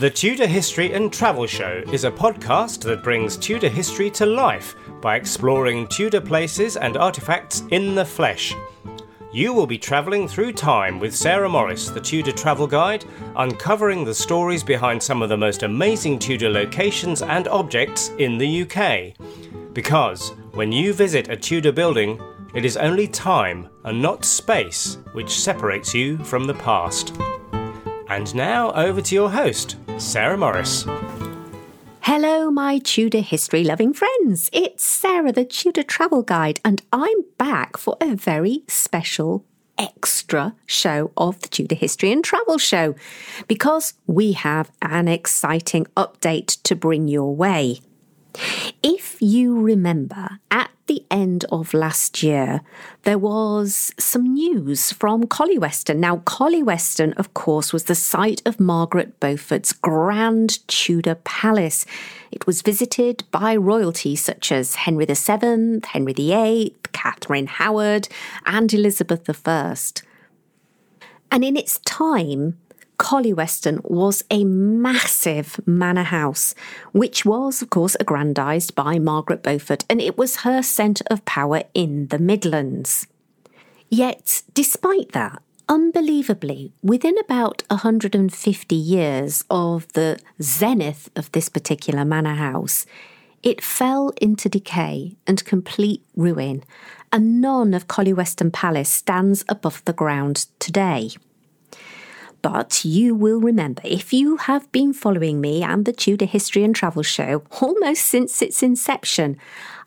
The Tudor History and Travel Show is a podcast that brings Tudor history to life by exploring Tudor places and artifacts in the flesh. You will be travelling through time with Sarah Morris, the Tudor travel guide, uncovering the stories behind some of the most amazing Tudor locations and objects in the UK. Because when you visit a Tudor building, it is only time and not space which separates you from the past. And now over to your host, Sarah Morris. Hello, my Tudor history loving friends. It's Sarah, the Tudor travel guide, and I'm back for a very special extra show of the Tudor History and Travel Show because we have an exciting update to bring your way. If you remember, at the end of last year, there was some news from Collyweston. Now, Collyweston, of course, was the site of Margaret Beaufort's grand Tudor palace. It was visited by royalty such as Henry VII, Henry VIII, Catherine Howard, and Elizabeth I. And in its time, Collyweston was a massive manor house, which was, of course, aggrandised by Margaret Beaufort, and it was her centre of power in the Midlands. Yet, despite that, unbelievably, within about 150 years of the zenith of this particular manor house, it fell into decay and complete ruin, and none of Collyweston Palace stands above the ground today. But you will remember, if you have been following me and the Tudor History and Travel Show almost since its inception,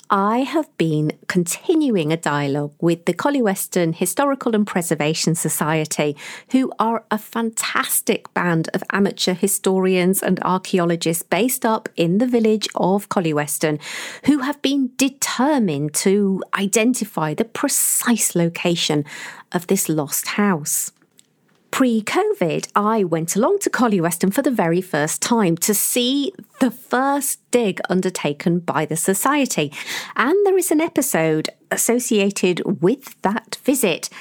I have been continuing a dialogue with the Collyweston Historical and Preservation Society, who are a fantastic band of amateur historians and archaeologists based up in the village of Collyweston, who have been determined to identify the precise location of this lost house. Pre COVID, I went along to Collyweston for the very first time to see the first dig undertaken by the Society. And there is an episode associated with that visit.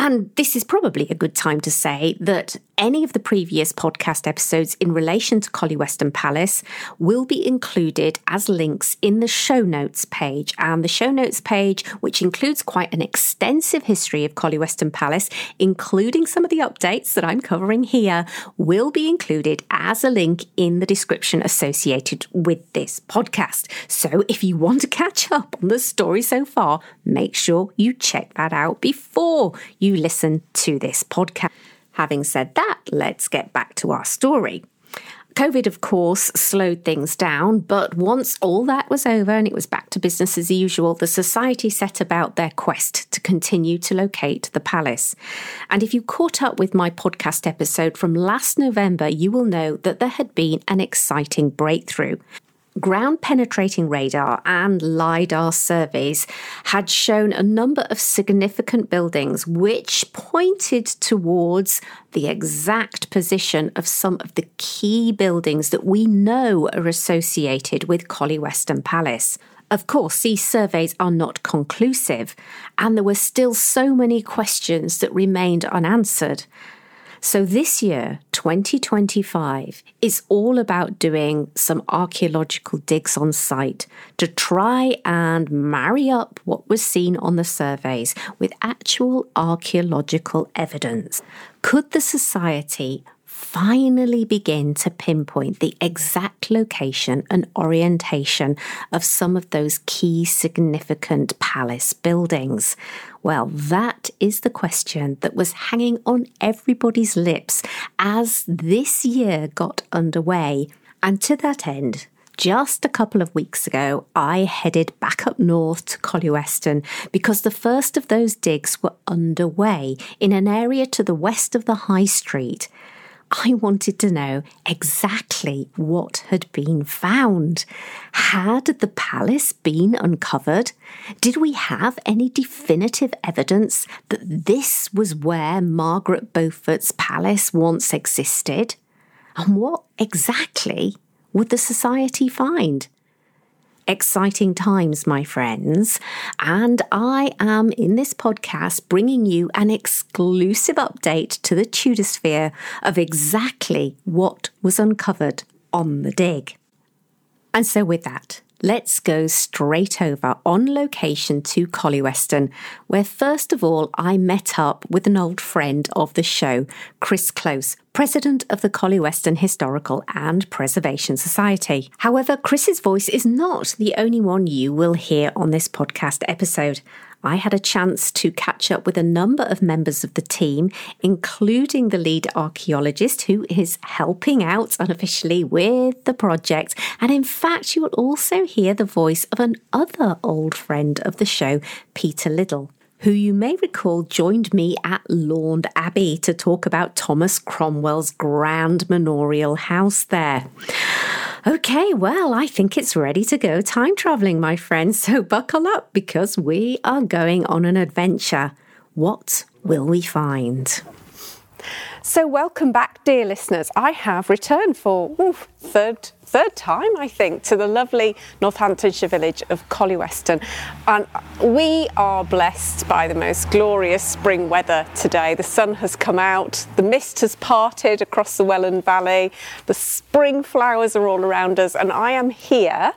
And this is probably a good time to say that any of the previous podcast episodes in relation to Collyweston Palace will be included as links in the show notes page. And the show notes page, which includes quite an extensive history of Collyweston Palace, including some of the updates that I'm covering here, will be included as a link in the description associated with this podcast. So if you want to catch up on the story so far, make sure you check that out before you listen to this podcast. Having said that, let's get back to our story. COVID, of course, slowed things down, but once all that was over and it was back to business as usual, the Society set about their quest to continue to locate the palace. And if you caught up with my podcast episode from last November, you will know that there had been an exciting breakthrough ground penetrating radar and LIDAR surveys had shown a number of significant buildings which pointed towards the exact position of some of the key buildings that we know are associated with Collyweston Palace. Of course, these surveys are not conclusive, and there were still so many questions that remained unanswered. So this year, 2025, is all about doing some archaeological digs on site to try and marry up what was seen on the surveys with actual archaeological evidence. Could the Society finally begin to pinpoint the exact location and orientation of some of those key significant palace buildings? Well, that is the question that was hanging on everybody's lips as this year got underway. And to that end, just a couple of weeks ago, I headed back up north to Collyweston because the first of those digs were underway in an area to the west of the High Street. I wanted to know exactly what had been found. Had the palace been uncovered? Did we have any definitive evidence that this was where Margaret Beaufort's palace once existed? And what exactly would the society find? Exciting times, my friends. And I am in this podcast bringing you an exclusive update to the Tudor sphere of exactly what was uncovered on the dig. And so, with that, let's go straight over on location to Collyweston, where first of all I met up with an old friend of the show, Chris Close, president of the Collyweston Historical and Preservation Society. However, Chris's voice is not the only one you will hear on this podcast episode. I had a chance to catch up with a number of members of the team, including the lead archaeologist who is helping out unofficially with the project. And in fact, you will also hear the voice of another old friend of the show, Peter Liddle who you may recall joined me at Launde Abbey to talk about Thomas Cromwell's grand manorial house there. Okay, well, I think it's ready to go time travelling, my friends, so buckle up because we are going on an adventure. What will we find? So, welcome back, dear listeners. I have returned for third third time, I think, to the lovely Northamptonshire village of Collyweston. And we are blessed by the most glorious spring weather today. The sun has come out, the mist has parted across the Welland Valley, the spring flowers are all around us, and I am here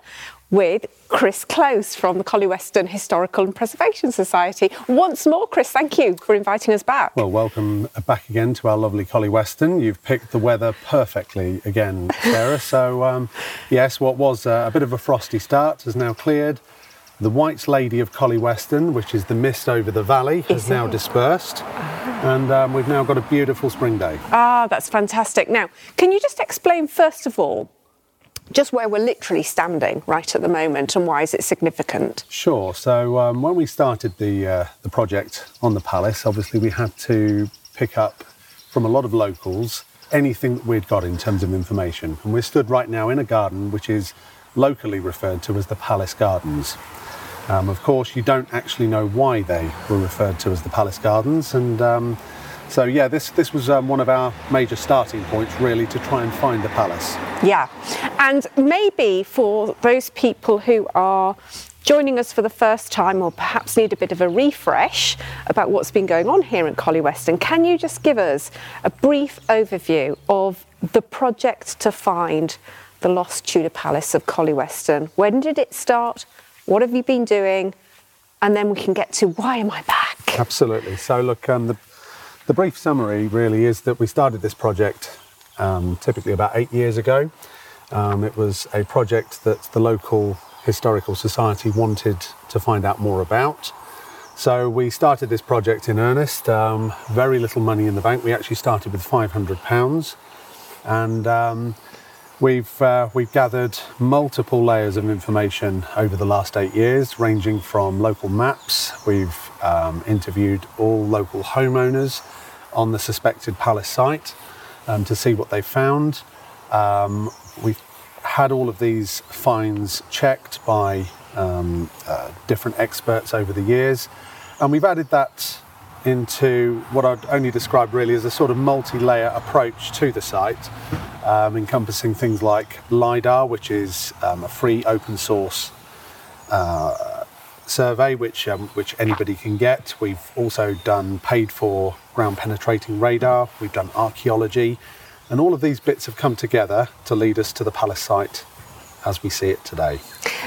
with Chris Close from the Collie Collyweston Historical and Preservation Society. Once more, Chris, thank you for inviting us back. Well, welcome back again to our lovely Collie Collyweston. You've picked the weather perfectly again, Sarah. so, um, yes, what was uh, a bit of a frosty start has now cleared. The White Lady of Collie Collyweston, which is the mist over the valley, has now dispersed. And um, we've now got a beautiful spring day. Ah, that's fantastic. Now, can you just explain, first of all, just where we're literally standing right at the moment and why is it significant? Sure. So um, when we started the uh, the project on the palace, obviously we had to pick up from a lot of locals anything that we'd got in terms of information, and we're stood right now in a garden which is locally referred to as the Palace Gardens. Um, of course, you don't actually know why they were referred to as the Palace Gardens, and um, so yeah, this this was um, one of our major starting points, really, to try and find the palace. Yeah, and maybe for those people who are joining us for the first time or perhaps need a bit of a refresh about what's been going on here in Collyweston, can you just give us a brief overview of the project to find the lost Tudor Palace of Collyweston? When did it start? What have you been doing? And then we can get to why am I back? Absolutely. So, look, um, the, the brief summary really is that we started this project um, typically about eight years ago. Um, it was a project that the local historical society wanted to find out more about. So we started this project in earnest. Um, very little money in the bank. We actually started with five hundred pounds, and um, we've uh, we've gathered multiple layers of information over the last eight years, ranging from local maps. We've um, interviewed all local homeowners on the suspected palace site um, to see what they found. Um, we've had all of these finds checked by um, uh, different experts over the years, and we've added that into what I'd only describe really as a sort of multi layer approach to the site, um, encompassing things like LIDAR, which is um, a free open source. Uh, survey, which um, which anybody can get. We've also done paid for ground penetrating radar. We've done archaeology, and all of these bits have come together to lead us to the palace site as we see it today.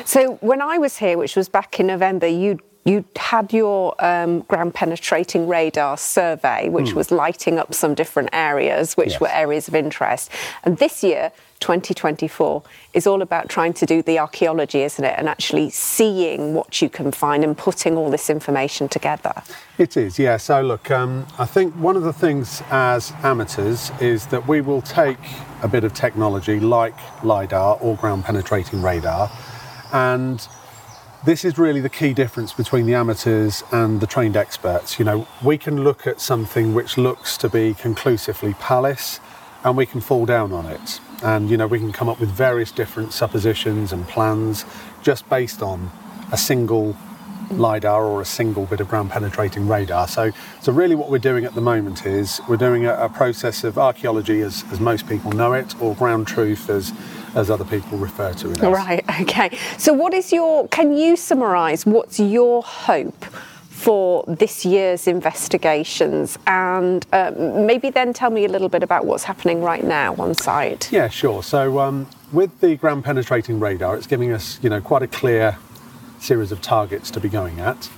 So when I was here, which was back in November, you you had your um, ground penetrating radar survey, which mm. was lighting up some different areas, which yes. were areas of interest. And this year, 2024, is all about trying to do the archaeology, isn't it? And actually seeing what you can find and putting all this information together. It is, yeah. So, look, um, I think one of the things as amateurs is that we will take a bit of technology like LIDAR or ground penetrating radar and this is really the key difference between the amateurs and the trained experts. You know, we can look at something which looks to be conclusively palace, and we can fall down on it. And you know, we can come up with various different suppositions and plans just based on a single lidar or a single bit of ground penetrating radar. So, so really, what we're doing at the moment is we're doing a, a process of archaeology, as, as most people know it, or ground truth, as as other people refer to it. As. Right. Okay. So, what is your? Can you summarise what's your hope? For this year's investigations, and um, maybe then tell me a little bit about what's happening right now on site. Yeah, sure. So, um, with the ground penetrating radar, it's giving us, you know, quite a clear series of targets to be going at.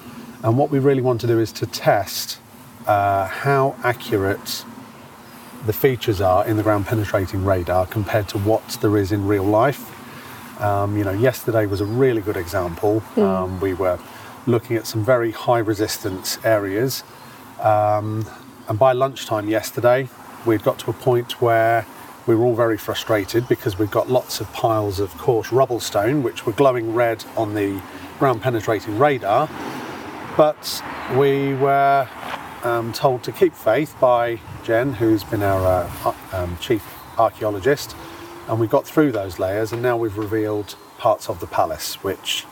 And what we really want to do is to test uh, how accurate the features are in the ground penetrating radar compared to what there is in real life. Um, you know, yesterday was a really good example. Um, we were looking at some very high resistance areas. Um, and by lunchtime yesterday, we'd got to a point where we were all very frustrated because we'd got lots of piles of coarse rubble stone, which were glowing red on the ground penetrating radar. But we were um, told to keep faith by Jen, who's been our uh, um, chief archaeologist, and we got through those layers, and now we've revealed parts of the palace, which,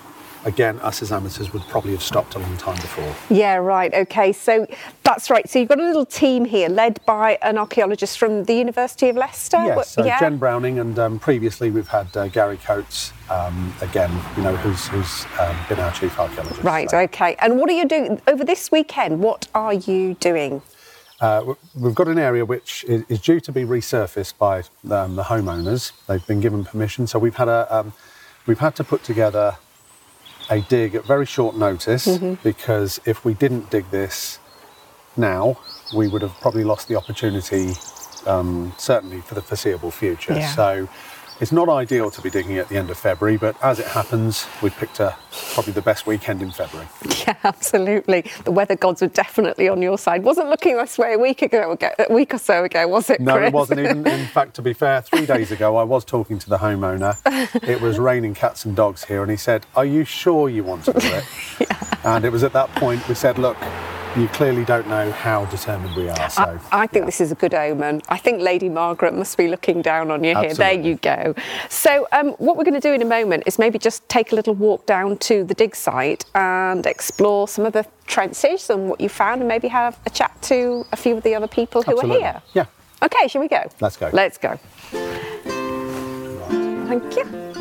again, us as amateurs would probably have stopped a long time before. Yeah, right. Okay, so that's right. So you've got a little team here led by an archaeologist from the University of Leicester. Yes, so yeah. Jen Browning, and um, previously we've had uh, Gary Coates, um, again, you know, who's, who's um, been our chief archaeologist. Right. So, Okay. And what are you doing over this weekend? What are you doing? uh, we've got an area which is, is due to be resurfaced by um, the homeowners. They've been given permission, so we've had a um, we've had to put together a dig at very short notice Mm-hmm. because if we didn't dig this now, we would have probably lost the opportunity, um, certainly for the foreseeable future. Yeah. So it's not ideal to be digging at the end of February, but as it happens, we picked a, probably the best weekend in February. Yeah, absolutely. The weather gods were definitely on your side. Wasn't looking this way a week ago, a week or so ago, was it? No, Chris? it wasn't even. In fact, to be fair, three days ago, I was talking to the homeowner. It was raining cats and dogs here, and he said, "Are you sure you want to do it?" And it was at that point we said, "Look, you clearly don't know how determined we are." So I, I think this is a good omen. I think Lady Margaret must be looking down on you here. There you go. So, um, what we're going to do in a moment is maybe just take a little walk down to the dig site and explore some of the trenches and what you found, and maybe have a chat to a few of the other people who Absolutely. are here. Yeah. Okay, shall we go? Let's go. Let's go. Thank you.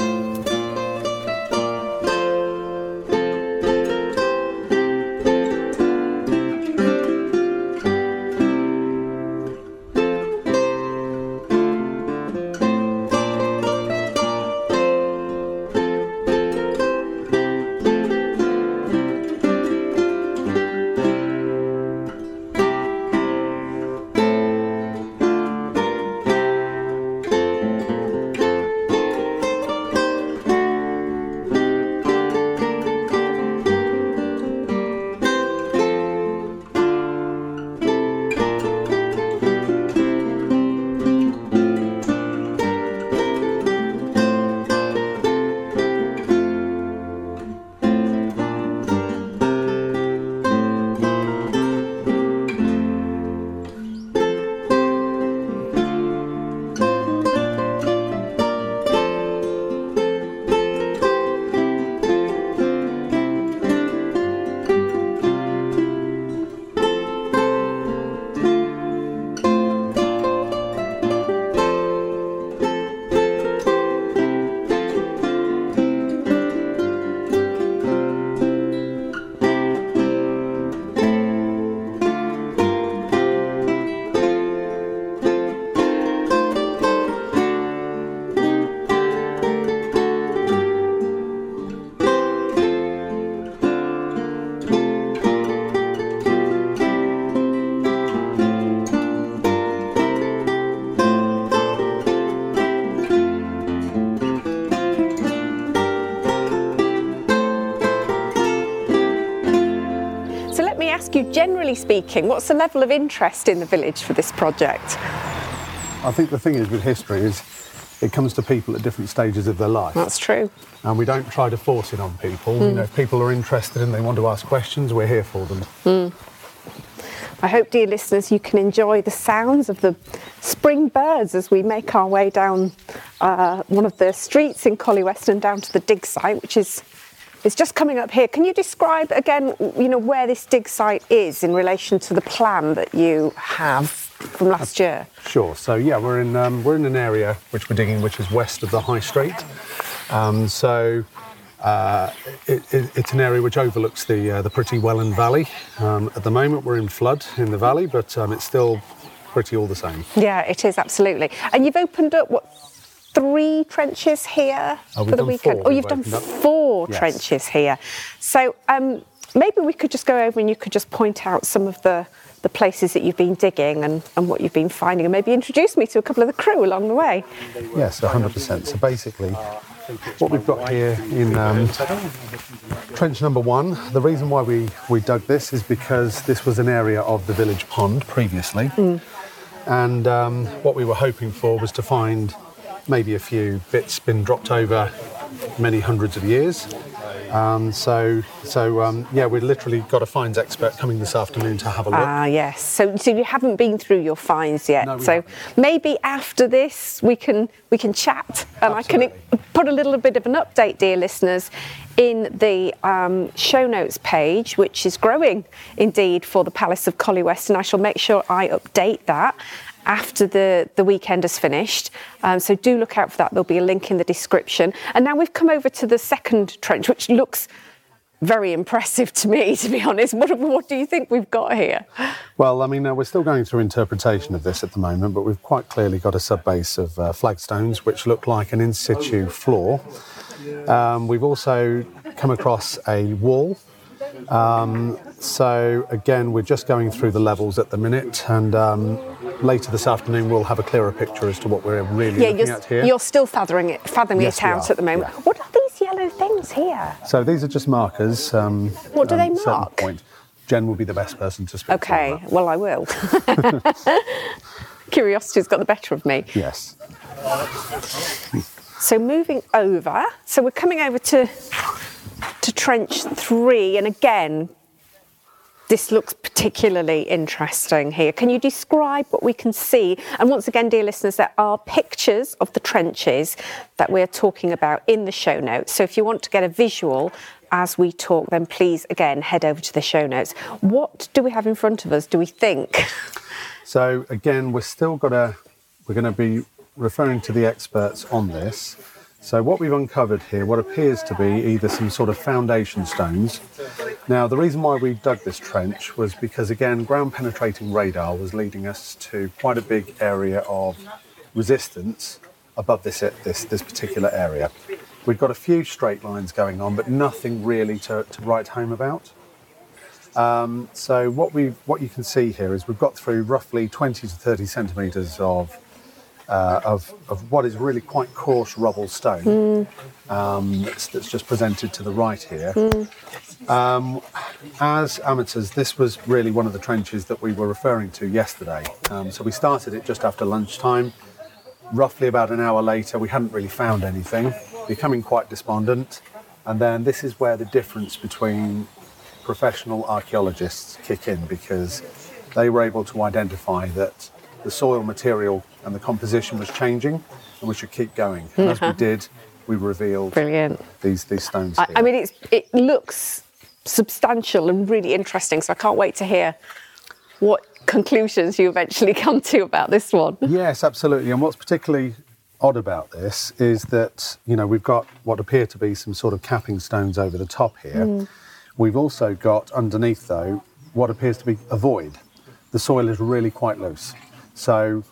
Generally speaking, what's the level of interest in the village for this project? I think the thing is with history is it comes to people at different stages of their life. That's true. and we don't try to force it on people. You know, if people are interested and they want to ask questions, we're here for them. I hope, dear listeners, you can enjoy the sounds of the spring birds as we make our way down uh, one of the streets in Collyweston down to the dig site, which is it's just coming up here. Can you describe again, you know, where this dig site is in relation to the plan that you have from last year? Sure. So yeah, we're in um, we're in an area which we're digging, which is west of the High Street. Um, so uh, it, it, it's an area which overlooks the uh, the pretty Welland Valley. Um, at the moment, we're in flood in the valley, but um, it's still pretty all the same. Yeah, it is absolutely. And you've opened up what three trenches here Oh, for the weekend. four. Oh, you've done four Yes. trenches here. So um, maybe we could just go over and you could just point out some of the the places that you've been digging and, and what you've been finding and maybe introduce me to a couple of the crew along the way. Yes, 100%. So basically, what we've got here in um, trench number one, the reason why we, we dug this is because this was an area of the village pond previously. And um, what we were hoping for was to find maybe a few bits been dropped over many hundreds of years. Um, so, so um, yeah, we've literally got a finds expert coming this afternoon to have a look. Ah, yes. So, so you haven't been through your finds yet. No, so haven't. maybe after this we can we can chat and I can put a little bit of an update, dear listeners, in the um, show notes page, which is growing indeed for the Palace of Collie West, and I shall make sure I update that. After the, the weekend is finished. Um, so do look out for that. There'll be a link in the description. And now we've come over to the second trench, which looks very impressive to me, to be honest. What, what do you think we've got here? Well, I mean, uh, we're still going through interpretation of this at the moment, but we've quite clearly got a subbase of uh, flagstones which look like an in situ floor. Um, we've also come across a wall. Um, so, again, we're just going through the levels at the minute, and um, later this afternoon we'll have a clearer picture as to what we're really Yeah, looking you're, at here. you're still fathoming it, fathoming Yes, it we out are, at the moment. yeah. What are these yellow things here? So, these are just markers. Um, What do um, they at a certain mark? Point. Jen will be the best person to speak to. on Okay, that. well, I will. Curiosity's got the better of me. Yes. So moving over, so we're coming over to trench three, and again, this looks particularly interesting here. Can you describe what we can see? And once again, dear listeners, there are pictures of the trenches that we're talking about in the show notes. So if you want to get a visual as we talk, then please again head over to the show notes. What do we have in front of us? Do we think? So again, we're still gonna we're to be referring to the experts on this. So what we've uncovered here, what appears to be either some sort of foundation stones. Now, the reason why we dug this trench was because again, ground penetrating radar was leading us to quite a big area of resistance above this this this particular area. We've got a few straight lines going on, but nothing really to, to write home about. Um, so what we what you can see here is we've got through roughly 20 to 30 centimetres of, uh, of of what is really quite coarse rubble stone um, that's, that's just presented to the right here. Um, as amateurs, this was really one of the trenches that we were referring to yesterday. Um, so we started it just after lunchtime. Roughly about an hour later, we hadn't really found anything, becoming quite despondent. And then this is where the difference between professional archaeologists kick in because they were able to identify that the soil material and the composition was changing and we should keep going. And as we did, we revealed Brilliant. these, these stones I, here. I mean, it's, it looks substantial and really interesting, so I can't wait to hear what conclusions you eventually come to about this one. Yes, absolutely. And what's particularly odd about this is that, you know, we've got what appear to be some sort of capping stones over the top here. Hmm. We've also got underneath, though, what appears to be a void. The soil is really quite loose. So,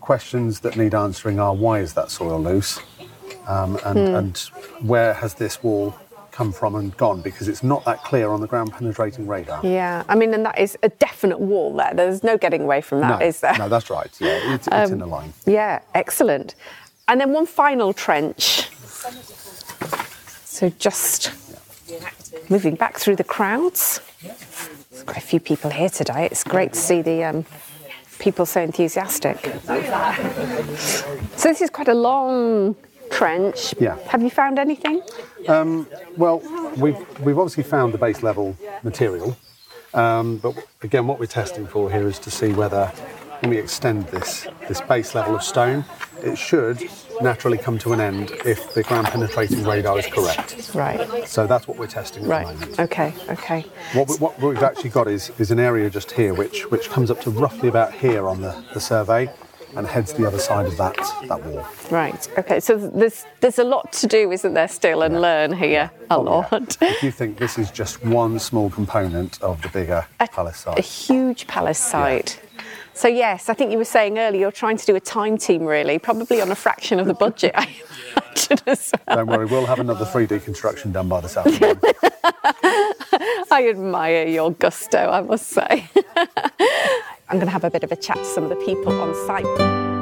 questions that need answering are why is that soil loose? Um, and, and where has this wall come from and gone? Because it's not that clear on the ground penetrating radar. Yeah, I mean, and that is a definite wall there. There's no getting away from that, no, is there? Um, no, that's right. Yeah, it's, it's in a line. Yeah, excellent. And then one final trench. So just moving back through the crowds. There's quite a few people here today. It's great to see the um, people so enthusiastic. So this is quite a long trench. Yeah. Have you found anything? Well, we've we've obviously found the base level material. Um, but again, what we're testing for here is to see whether when we extend this, this base level of stone, it should naturally come to an end if the ground penetrating radar is correct. Right. So that's what we're testing at the Right. moment. Okay. Okay. What, we, what we've actually got is, is an area just here which, which comes up to roughly about here on the, the survey and heads the other side of that, that wall. Right. Okay. So there's there's a lot to do, isn't there, still, and learn here a Oh, yeah. lot. If you think this is just one small component of the bigger palace site, A huge palace site. So yes, I think you were saying earlier you're trying to do a time team, really, probably on a fraction of the budget. I imagine as well. Don't worry, we'll have another 3D construction done by this afternoon. I admire your gusto, I must say. I'm going to have a bit of a chat to some of the people on site.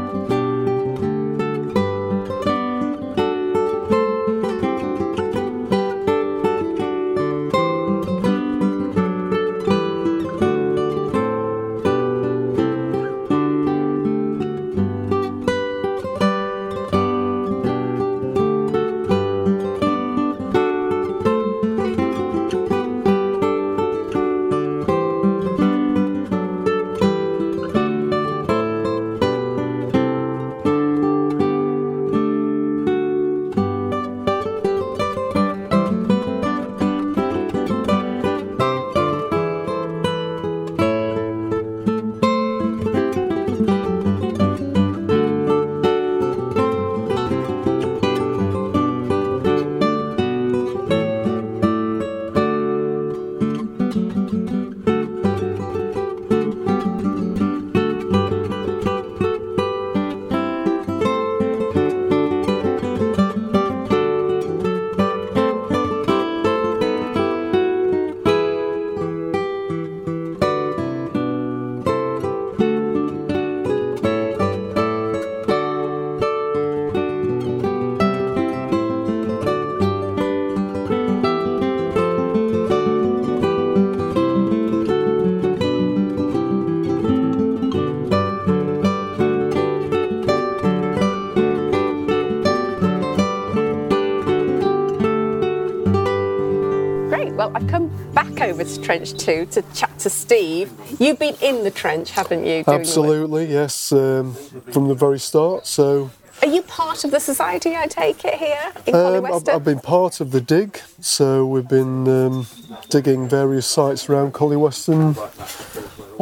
Great. Trench 2 to chat to Steve. You've been in the trench, haven't you? Absolutely, yes, um, from the very start. So Are you part of the society, I take it, here in um, I've, I've been part of the dig. So we've been um, digging various sites around Collyweston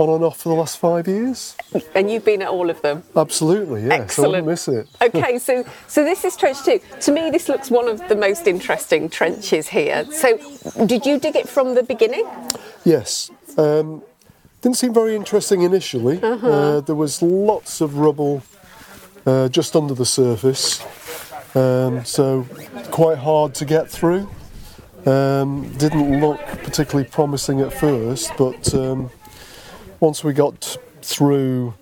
on and off for the last five years. And you've been at all of them? Absolutely, yes. I Excellent. wouldn't miss it. okay, so so this is trench two. To me, this looks one of the most interesting trenches here. So, did you dig it from the beginning? Yes. Um, didn't seem very interesting initially. Uh, there was lots of rubble uh, just under the surface, um, so quite hard to get through. Um, didn't look particularly promising at first, but um, once we got through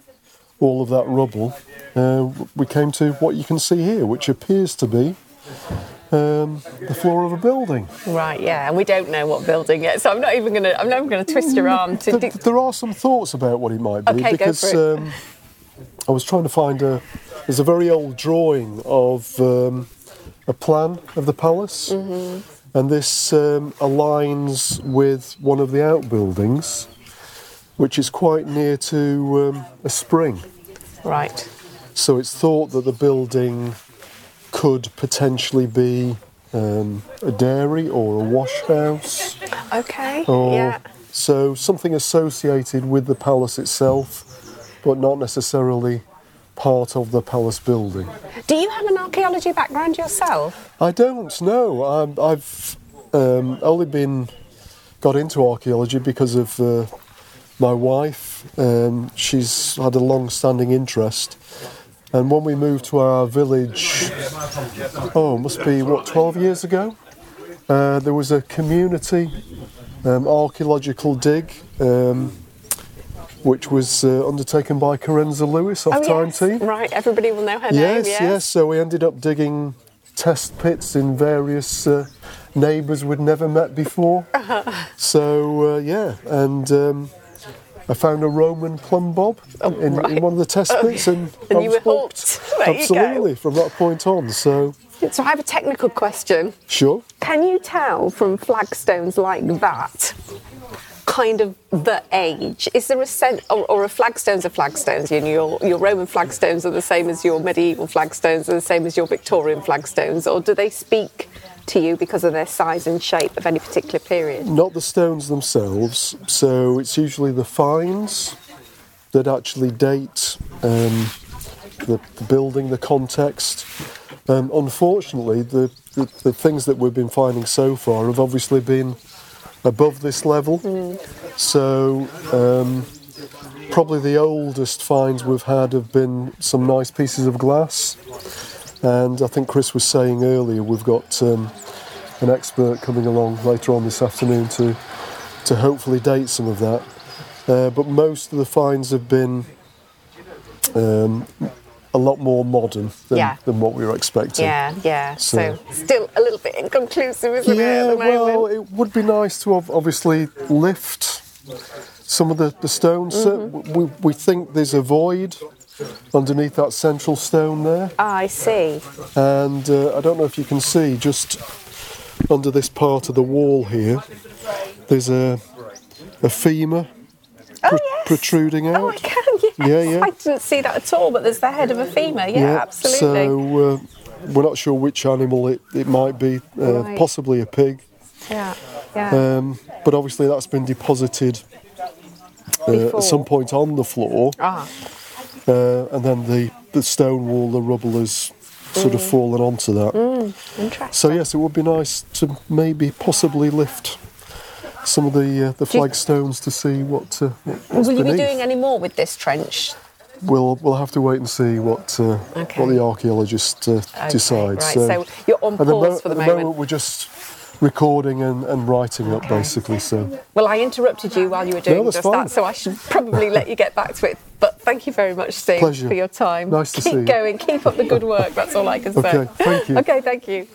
all of that rubble, uh, we came to what you can see here, which appears to be um, the floor of a building. Right. Yeah, and we don't know what building yet, so I'm not even gonna. I'm not even gonna twist your arm to. Th- dig- there are some thoughts about what it might be Okay, because um, I was trying to find a. There's a very old drawing of um, a plan of the palace, Mm-hmm. and this um, aligns with one of the outbuildings, which is quite near to um, a spring. Right. So it's thought that the building could potentially be um, a dairy or a wash house. Okay. Or Yeah. so something associated with the palace itself, but not necessarily part of the palace building. Do you have an archaeology background yourself? I don't know. I'm, I've um, only been got into archaeology because of uh, my wife. Um, she's had a long-standing interest, and when we moved to our village, oh, it must be what 12 years ago. Uh, there was a community um, archaeological dig, um, which was uh, undertaken by Carenza Lewis off oh Time yes. Team. Right. Everybody will know her Yes, name. yes, yes. So we ended up digging test pits in various uh, neighbours we'd never met before. So uh, yeah, and um, I found a Roman plumb bob oh, in, right. in one of the test uh, pits, and, And I you was were hooked. There you go. Absolutely, from that point on. So So I have a technical question. sure. Can you tell from flagstones like that kind of the age? Is there a sense, or, or a flagstones are flagstones? You know, your, your Roman flagstones are the same as your medieval flagstones, are the same as your Victorian flagstones, or do they speak to you because of their size and shape of any particular period? Not the stones themselves, so it's usually the finds that actually date um, the, the building, the context. Um, unfortunately, the, the, the things that we've been finding so far have obviously been above this level. So, um, probably the oldest finds we've had have been some nice pieces of glass. And I think Chris was saying earlier, we've got um, an expert coming along later on this afternoon to, to hopefully date some of that. Uh, but most of the finds have been um, a lot more modern than, Yeah. than what we were expecting. Yeah, yeah. So, So- still a little bit inconclusive, isn't it? Yeah, the moment? well, it would be nice to obviously lift some of the, the stones. Mm-hmm. we, we think there's a void underneath that central stone there. Ah, I see. And uh, I don't know if you can see, just under this part of the wall here, there's a, a femur Oh, yes. protruding out. Oh, I can, yes. Yeah, yeah. I didn't see that at all, but there's the head of a femur. Yeah, absolutely. So uh, we're not sure which animal it, it might be, uh, Right. possibly a pig. yeah, yeah. Um, but obviously that's been deposited uh, at some point on the floor, ah, uh, and then the, the stone wall, the rubble has sort Mm. of fallen onto that. interesting. So yes, it would be nice to maybe possibly lift some of the uh, the flagstones to see what uh, what- Will you be doing any more with this trench? We'll we'll have to wait and see what uh, Okay. what the archaeologist uh, Okay, decides. right, so you're on at the, pause for the at moment. we're just recording and, and writing up basically. So Well, I interrupted you while you were doing that's just fine. that, so I should probably let you get back to it. But thank you very much, Steve, Pleasure. for your time. Nice to keep see you. Keep going, keep up the good work. That's all I can say. Okay, thank you. Okay, thank you.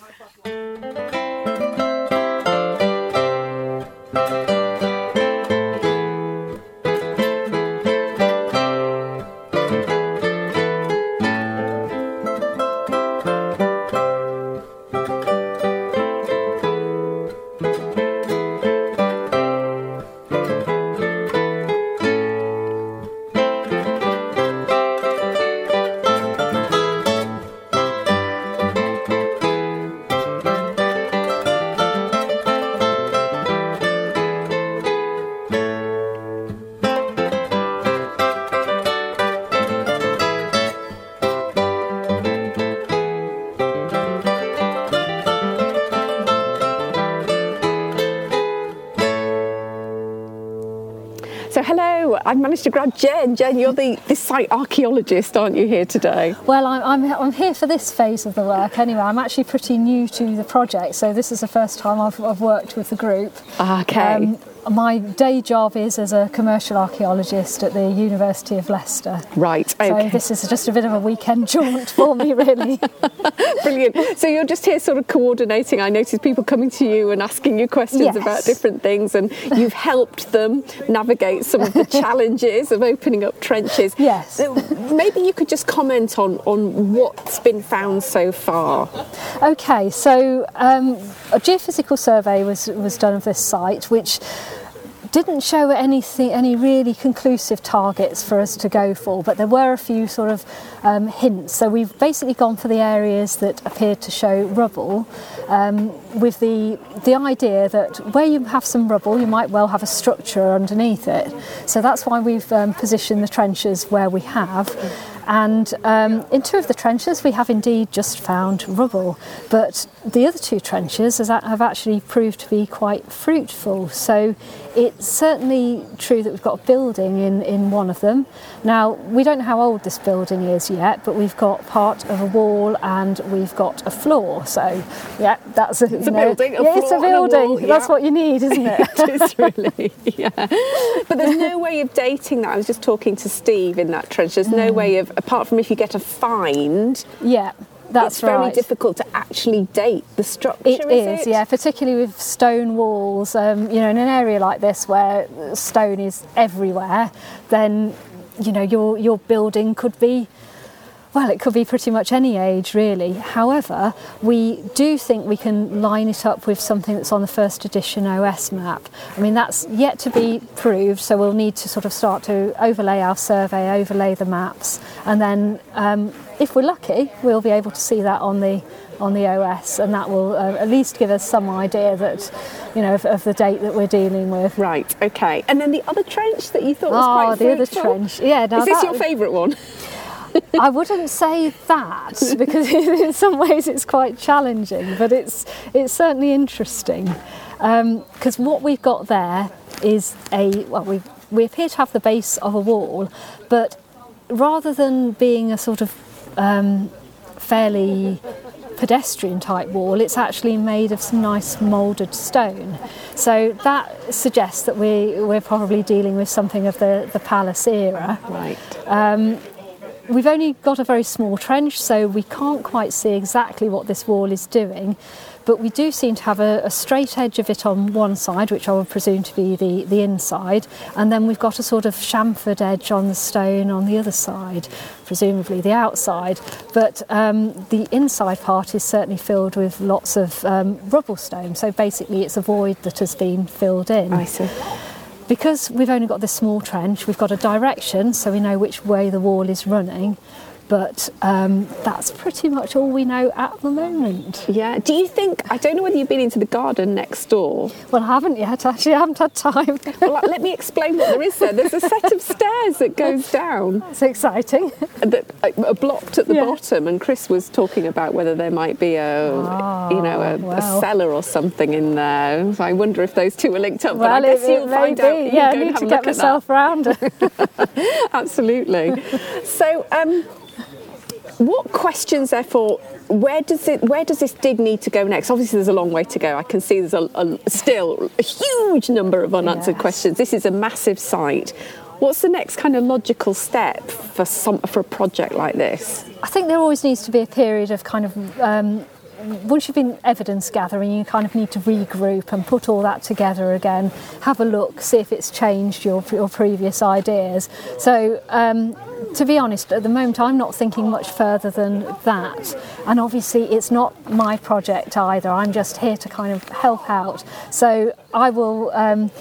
Managed to grab Jen. Jen, you're the, the site archaeologist, aren't you, here today? Well, I'm, I'm, I'm here for this phase of the work anyway. I'm actually pretty new to the project, so this is the first time I've, I've worked with the group. Okay. Um, my day job is as a commercial archaeologist at the University of Leicester. right, So this is just a bit of a weekend jaunt for me, really. Brilliant. So you're just here sort of coordinating. I noticed people coming to you and asking you questions Yes. about different things, and you've helped them navigate some of the challenges of opening up trenches. Yes. So maybe you could just comment on, on what's been found so far. Okay, so um, a geophysical survey was, was done of this site, which didn't show anything, any really conclusive targets for us to go for, but there were a few sort of um, hints. So we've basically gone for the areas that appeared to show rubble, um, with the the idea that where you have some rubble, you might well have a structure underneath it. So that's why we've um, positioned the trenches where we have. And um, in two of the trenches, we have indeed just found rubble, but the other two trenches have actually proved to be quite fruitful. So it's certainly true that we've got a building in, in one of them. Now, we don't know how old this building is yet, but we've got part of a wall and we've got a floor. So, yeah, that's a, It's a know- building, a yeah, it's a and a building. wall, That's what you need, isn't it? it is really, yeah. But there's no way of dating that. I was just talking to Steve in that trench. There's no mm. way of, apart from if you get a find, yeah, that's it's very difficult to actually date the structure. It is, is, it? yeah, particularly with stone walls. Um, you know, in an area like this where stone is everywhere, then you know your your building could be Well, it could be pretty much any age, really. However, we do think we can line it up with something that's on the first edition OS map. I mean, that's yet to be proved, so we'll need to sort of start to overlay our survey, overlay the maps, and then um, if we're lucky, we'll be able to see that on the on the OS, and that will uh, at least give us some idea that, you know, of, of, the date that we're dealing with. Right. Okay. And then the other trench that you thought was oh, quite the fruitful. other trench. Yeah. Is this your favourite one? I wouldn't say that because in some ways it's quite challenging, but it's it's certainly interesting because um, what we've got there is a well we we appear to have the base of a wall, but rather than being a sort of um, fairly pedestrian type wall, it's actually made of some nice moulded stone. So that suggests that we, we're probably dealing with something of the, the palace era. Right. Um, we've only got a very small trench, so we can't quite see exactly what this wall is doing. But we do seem to have a, a, straight edge of it on one side, which I would presume to be the, the inside, and then we've got a sort of chamfered edge on the stone on the other side, presumably the outside. But um, the inside part is certainly filled with lots of um, rubble stone, so basically it's a void that has been filled in. I see. Because we've only got this small trench, we've got a direction so we know which way the wall is running, but um, that's pretty much all we know at the moment. Yeah. Do you think? I don't know whether you've been into the garden next door. Well, I haven't yet. Actually, I haven't had time. well, let me explain what there is there. There's a set of stairs that goes down. It's exciting. That are blocked at the yeah. bottom, and Chris was talking about whether there might be a, oh, you know, a, a, cellar or something in there. So I wonder if those two are linked up. Well, but I guess it, you'll find be. out. Yeah, I need to get myself around. Absolutely. So. Um, what questions, therefore, where does it? Where does this dig need to go next? Obviously, there's a long way to go. I can see there's a, a still a huge number of unanswered yes. questions. This is a massive site. What's the next kind of logical step for some for a project like this? I think there always needs to be a period of kind of um, once you've been evidence gathering, you kind of need to regroup and put all that together again, have a look, see if it's changed your, your previous ideas. So, um, to be honest, at the moment, I'm not thinking much further than that. And obviously, it's not my project either. I'm just here to kind of help out. So, I will. Um,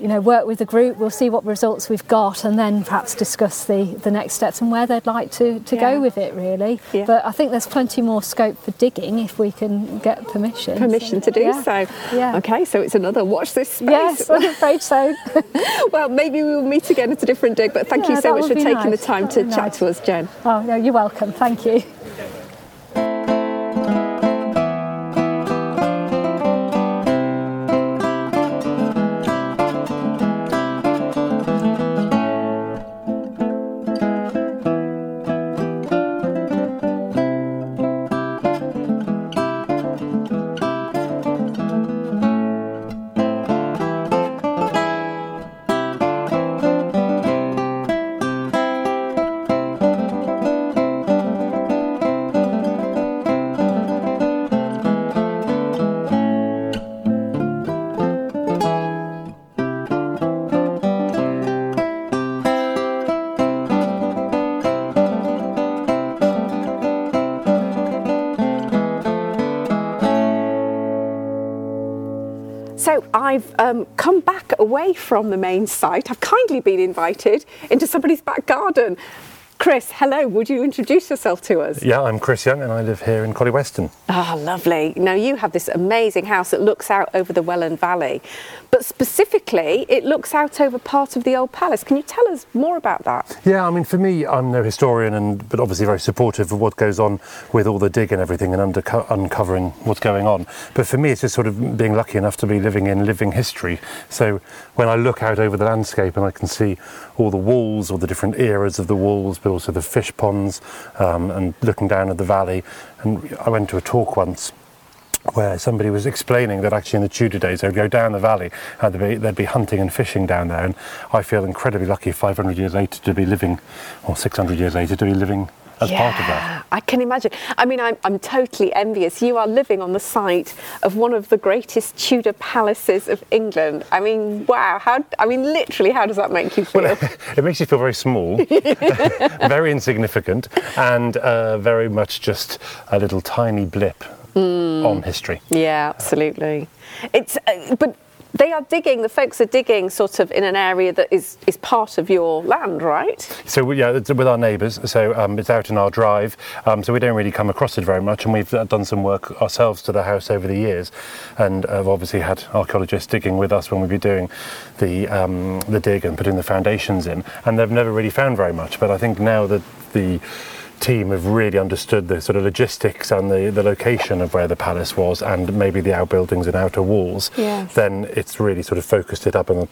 you know, work with the group, we'll see what results we've got and then perhaps discuss the, the next steps and where they'd like to, to yeah. go with it really. Yeah. But I think there's plenty more scope for digging if we can get permission. Permission so, to do yeah. so. Yeah. Okay, so it's another watch this space. Yes, I'm afraid so. well, maybe we will meet again at a different dig, but thank you so much for taking nice. the time to chat nice. to us, Jen. Oh, no, you're welcome. Thank you. Away from the main site. I've kindly been invited into somebody's back garden. Chris, hello. Would you introduce yourself to us? Yeah, I'm Chris Young and I live here in Collyweston. Ah, oh, lovely. Now, you have this amazing house that looks out over the Welland Valley, but specifically, it looks out over part of the old palace. Can you tell us more about that? Yeah, I mean, for me, I'm no historian, and but obviously very supportive of what goes on with all the dig and everything and underco- uncovering what's going on. But for me, it's just sort of being lucky enough to be living in living history. So when I look out over the landscape and I can see all the walls, all the different eras of the walls, but also the fish ponds, um, and looking down at the valley. And I went to a talk once where somebody was explaining that actually in the Tudor days they'd go down the valley and they'd be, they'd be, hunting and fishing down there and I feel incredibly lucky 500 years later to be living or 600 years later to be living as part of that. I can imagine. I mean, I'm, I'm totally envious. You are living on the site of one of the greatest Tudor palaces of England. I mean, wow. How? I mean, literally, how does that make you feel? it makes you feel very small, very insignificant, and uh, very much just a little tiny blip on history. yeah, absolutely. It's uh, but. They are digging. The folks are digging, sort of in an area that is is part of your land, right? So yeah, it's with our neighbours. So um, it's out in our drive. Um, so we don't really come across it very much, and we've uh, done some work ourselves to the house over the years, and have obviously had archaeologists digging with us when we've been doing the um, the dig and putting the foundations in, and they've never really found very much. But I think now that the team have really understood the sort of logistics and the, the location of where the palace was and maybe the outbuildings and outer walls, Yes. then it's really sort of focused it up on,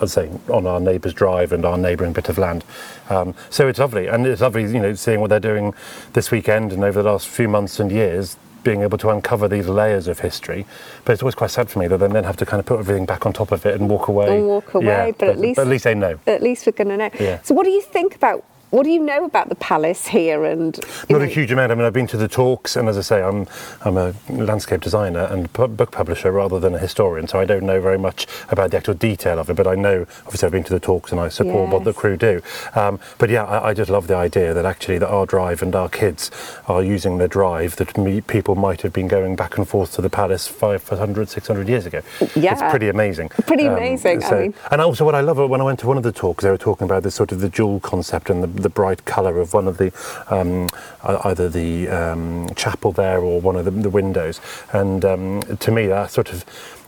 I'd say, on our neighbour's drive and our neighbouring bit of land. Um, so it's lovely, and it's lovely, you know, seeing what they're doing this weekend and over the last few months and years. Being able to uncover these layers of history, but it's always quite sad for me that they then have to kind of put everything back on top of it and walk away. And walk away, Yeah, but at least- at least they know. At least we're going to know. Yeah. So, what do you think about? What do you know about the palace here? And Not know- a huge amount. I mean, I've been to the talks, and as I say, I'm I'm a landscape designer and pu- book publisher rather than a historian, so I don't know very much about the actual detail of it. But I know, obviously, I've been to the talks and I support what the crew do. Um, but yeah, I, I just love the idea that actually that our drive and our kids are using the drive that me, people might have been going back and forth to the palace 500, 600 years ago. Yeah. it's pretty amazing. Pretty amazing, I mean- and also, what I love when I went to one of the talks, they were talking about this sort of the dual concept and the, the bright colour of one of the um, either the um, chapel there or one of the, the windows. And um, to me, that sort of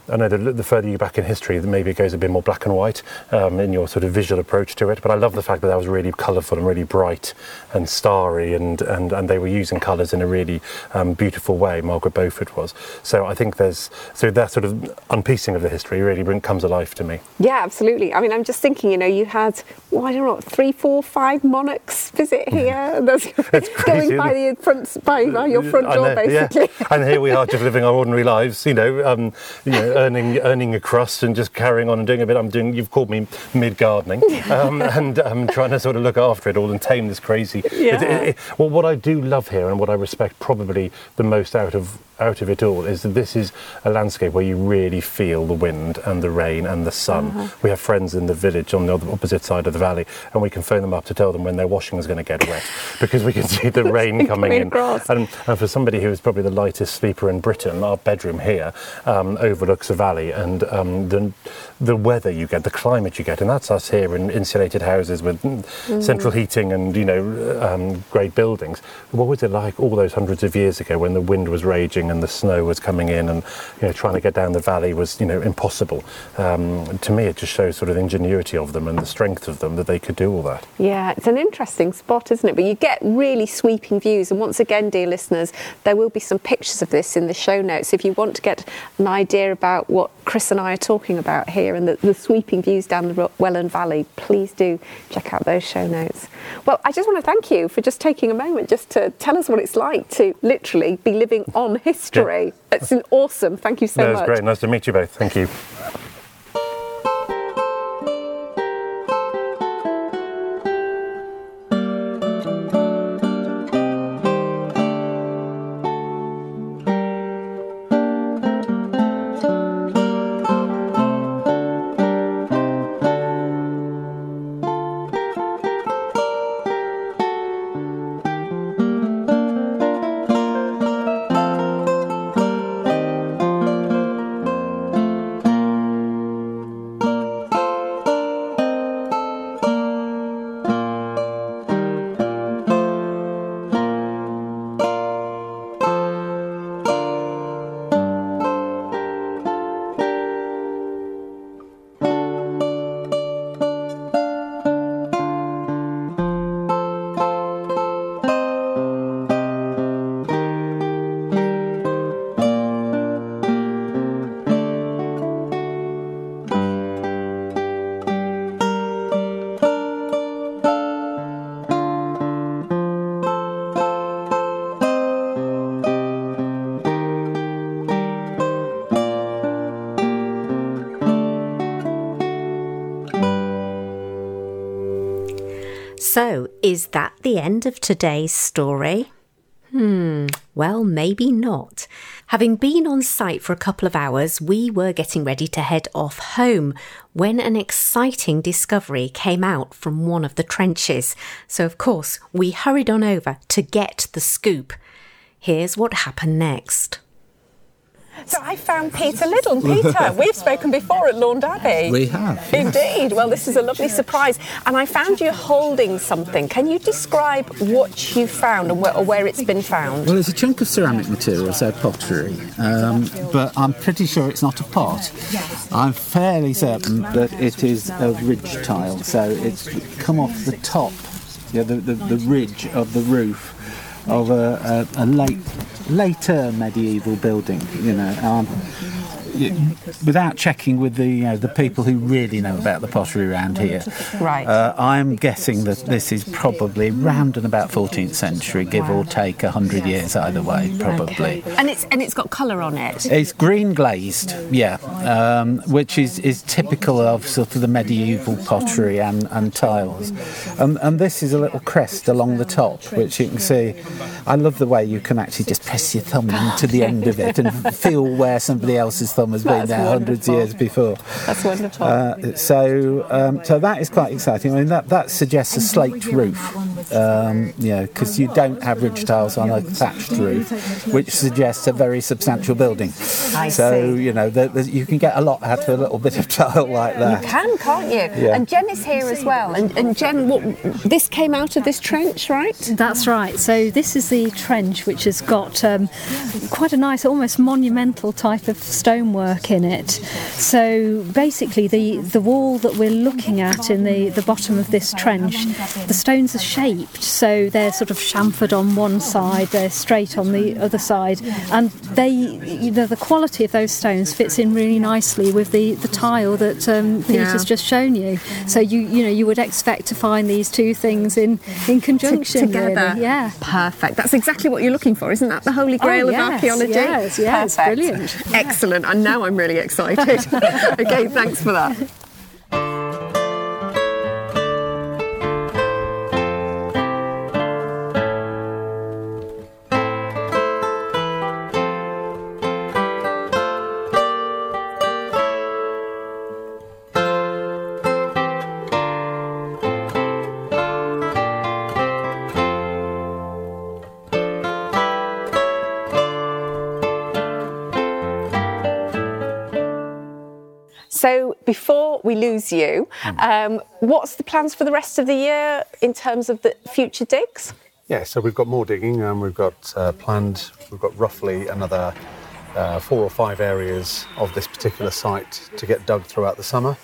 I know the, the further you back in history, maybe it goes a bit more black and white um, in your sort of visual approach to it. But I love the fact that that was really colourful and really bright and starry, and, and, and they were using colours in a really um, beautiful way. Margaret Beaufort was. So I think there's so that sort of unpiecing of the history really bring, comes alive to me. Yeah, absolutely. I mean, I'm just thinking, you know, you had, well, I don't know, three, four, five monarchs visit here. There's It's crazy, going by the front, by, by your front door, know, yeah. basically. and here we are, just living our ordinary lives. You know, um, you know, earning earning a crust and just carrying on and doing a bit. I'm doing. You've called me mid gardening, um, and I'm trying to sort of look after it all and tame this crazy. Yeah. it- it- well, what I do love here and what I respect probably the most out of out of it all is that this is a landscape where you really feel the wind and the rain and the sun. Uh-huh. We have friends in the village on the other, opposite side of the valley, and we can phone them up to tell them when their washing is going to get wet because we can see the rain coming in. And, and for somebody who is probably the lightest sleeper in Britain, our bedroom here um, overlooks a valley, and um, the the weather you get, the climate you get, and that's us here in insulated houses with mm, central heating and you know um, great buildings. What was it like all those hundreds of years ago when the wind was raging and the snow was coming in, and you know trying to get down the valley was you know impossible. Um, to me, it just shows sort of the ingenuity of them and the strength of them that they could do all that. Yeah, it's an interesting spot, isn't it? But you get really sweeping views. And once again, dear listeners, there will be some pictures of this in the show notes. If you want to get an idea about what Chris and I are talking about here and the, the sweeping views down the Welland Valley, please do check out those show notes. Well, I just want to thank you for just taking a moment just to tell us what it's like to literally be living on history. It's an awesome. Thank you so no, much. it's great. Nice to meet you both. Thank you. The end of today's story? Hmm, well, maybe not. Having been on site for a couple of hours, we were getting ready to head off home when an exciting discovery came out from one of the trenches. So, of course, we hurried on over to get the scoop. Here's what happened next. So I found Peter Liddle. Peter, we've spoken before at Launde Abbey. We have. Indeed. Well, this is a lovely surprise. And I found you holding something. Can you describe what you found and where, or where it's been found? Well, it's a chunk of ceramic material, so pottery, um, but I'm pretty sure it's not a pot. I'm fairly certain that it is a ridge tile, so it's come off the top, yeah, the, the, the ridge of the roof of a, a, a late later medieval building. You know, um, y- without checking with the you know, the people who really know about the pottery around here. Right. Uh, I'm guessing that this is probably round and about 14th century, give or take hundred years either way, probably. And it's and it's got colour on it. It's green glazed, yeah, um, which is, is typical of sort of the medieval pottery and, and tiles. And, and this is a little crest along the top, which you can see. I love the way you can actually just press your thumb into the end of it and feel where somebody else's thumb has been That's there hundreds of years before. That's wonderful. Uh, so, um, so that is quite exciting. I mean, that, that suggests a slate roof, um, you know, because you don't have ridge tiles on a thatched roof, which suggests a very substantial building. I so, see. you know, there, there's- you can get a lot out of a little bit of tile like that. You can, can't you? Yeah. And Jen is here as well. And, and Jen, what, this came out of this trench, right? That's right. So this is the trench, which has got um, quite a nice, almost monumental type of stonework in it. So basically, the the wall that we're looking at in the the bottom of this trench, the stones are shaped. So they're sort of chamfered on one side, they're straight on the other side, and they, you know, the quality of those stones fits in really nicely with the the tile that um, Peter's just shown you. So you you know you would expect to find these two things in in conjunction together. really. Yeah. Perfect. That's exactly what you're looking for, isn't that? The holy grail Oh, of archaeology. yes, yes, Perfect. brilliant. Excellent. And now I'm really excited. okay, thanks for that. We lose you, um, what's the plans for the rest of the year in terms of the future digs? Yeah, so we've got more digging and we've got uh, planned, we've got roughly another uh, four or five areas of this particular site to get dug throughout the summer.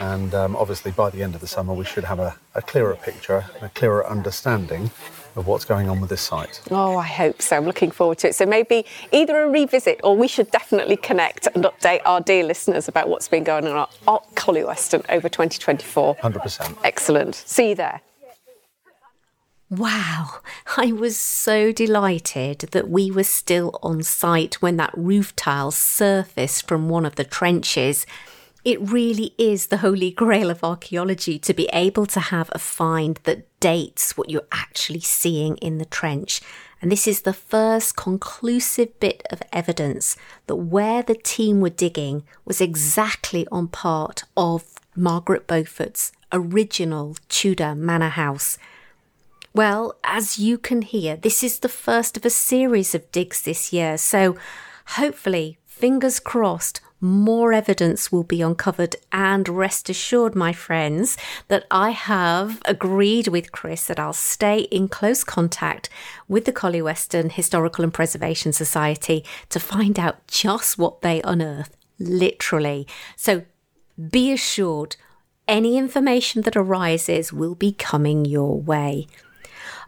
And um, obviously by the end of the summer, we should have a, a clearer picture, a clearer understanding of what's going on with this site. Oh, I hope so. I'm looking forward to it. So maybe either a revisit or we should definitely connect and update our dear listeners about what's been going on at Collyweston over 2024. 100%. Excellent. See you there. Wow, I was so delighted that we were still on site when that roof tile surfaced from one of the trenches. It really is the holy grail of archaeology to be able to have a find that dates what you're actually seeing in the trench. And this is the first conclusive bit of evidence that where the team were digging was exactly on part of Margaret Beaufort's original Tudor manor house. Well, as you can hear, this is the first of a series of digs this year, so hopefully, fingers crossed, more evidence will be uncovered. And rest assured, my friends, that I have agreed with Chris that I'll stay in close contact with the Collyweston Historical and Preservation Society to find out just what they unearth, literally. So be assured, any information that arises will be coming your way.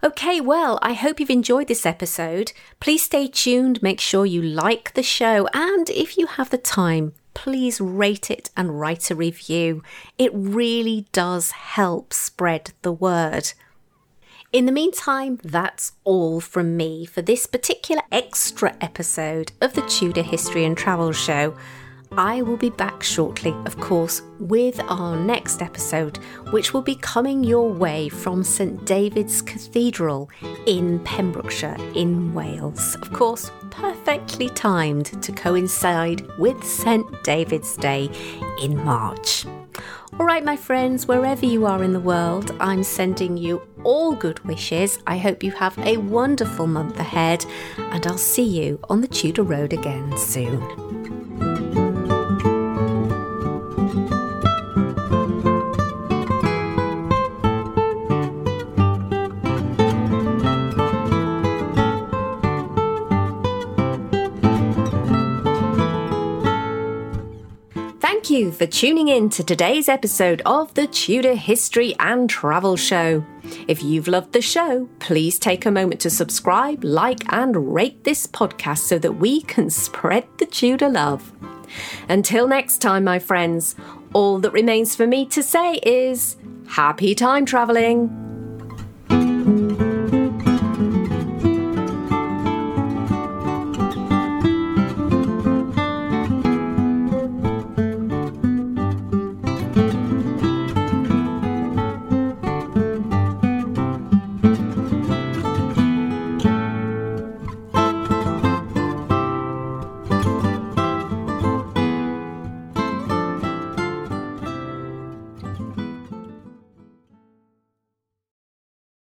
Okay, well, I hope you've enjoyed this episode. Please stay tuned, make sure you like the show, and if you have the time, please rate it and write a review. It really does help spread the word. In the meantime, that's all from me for this particular extra episode of the Tudor History and Travel Show. I will be back shortly, of course, with our next episode, which will be coming your way from St David's Cathedral in Pembrokeshire, in Wales. Of course, perfectly timed to coincide with St David's Day in March. All right, my friends, wherever you are in the world, I'm sending you all good wishes. I hope you have a wonderful month ahead, and I'll see you on the Tudor Road again soon. You for tuning in to today's episode of the Tudor History and Travel Show. If you've loved the show, please take a moment to subscribe, like, and rate this podcast so that we can spread the Tudor love. Until next time, my friends, all that remains for me to say is happy time travelling.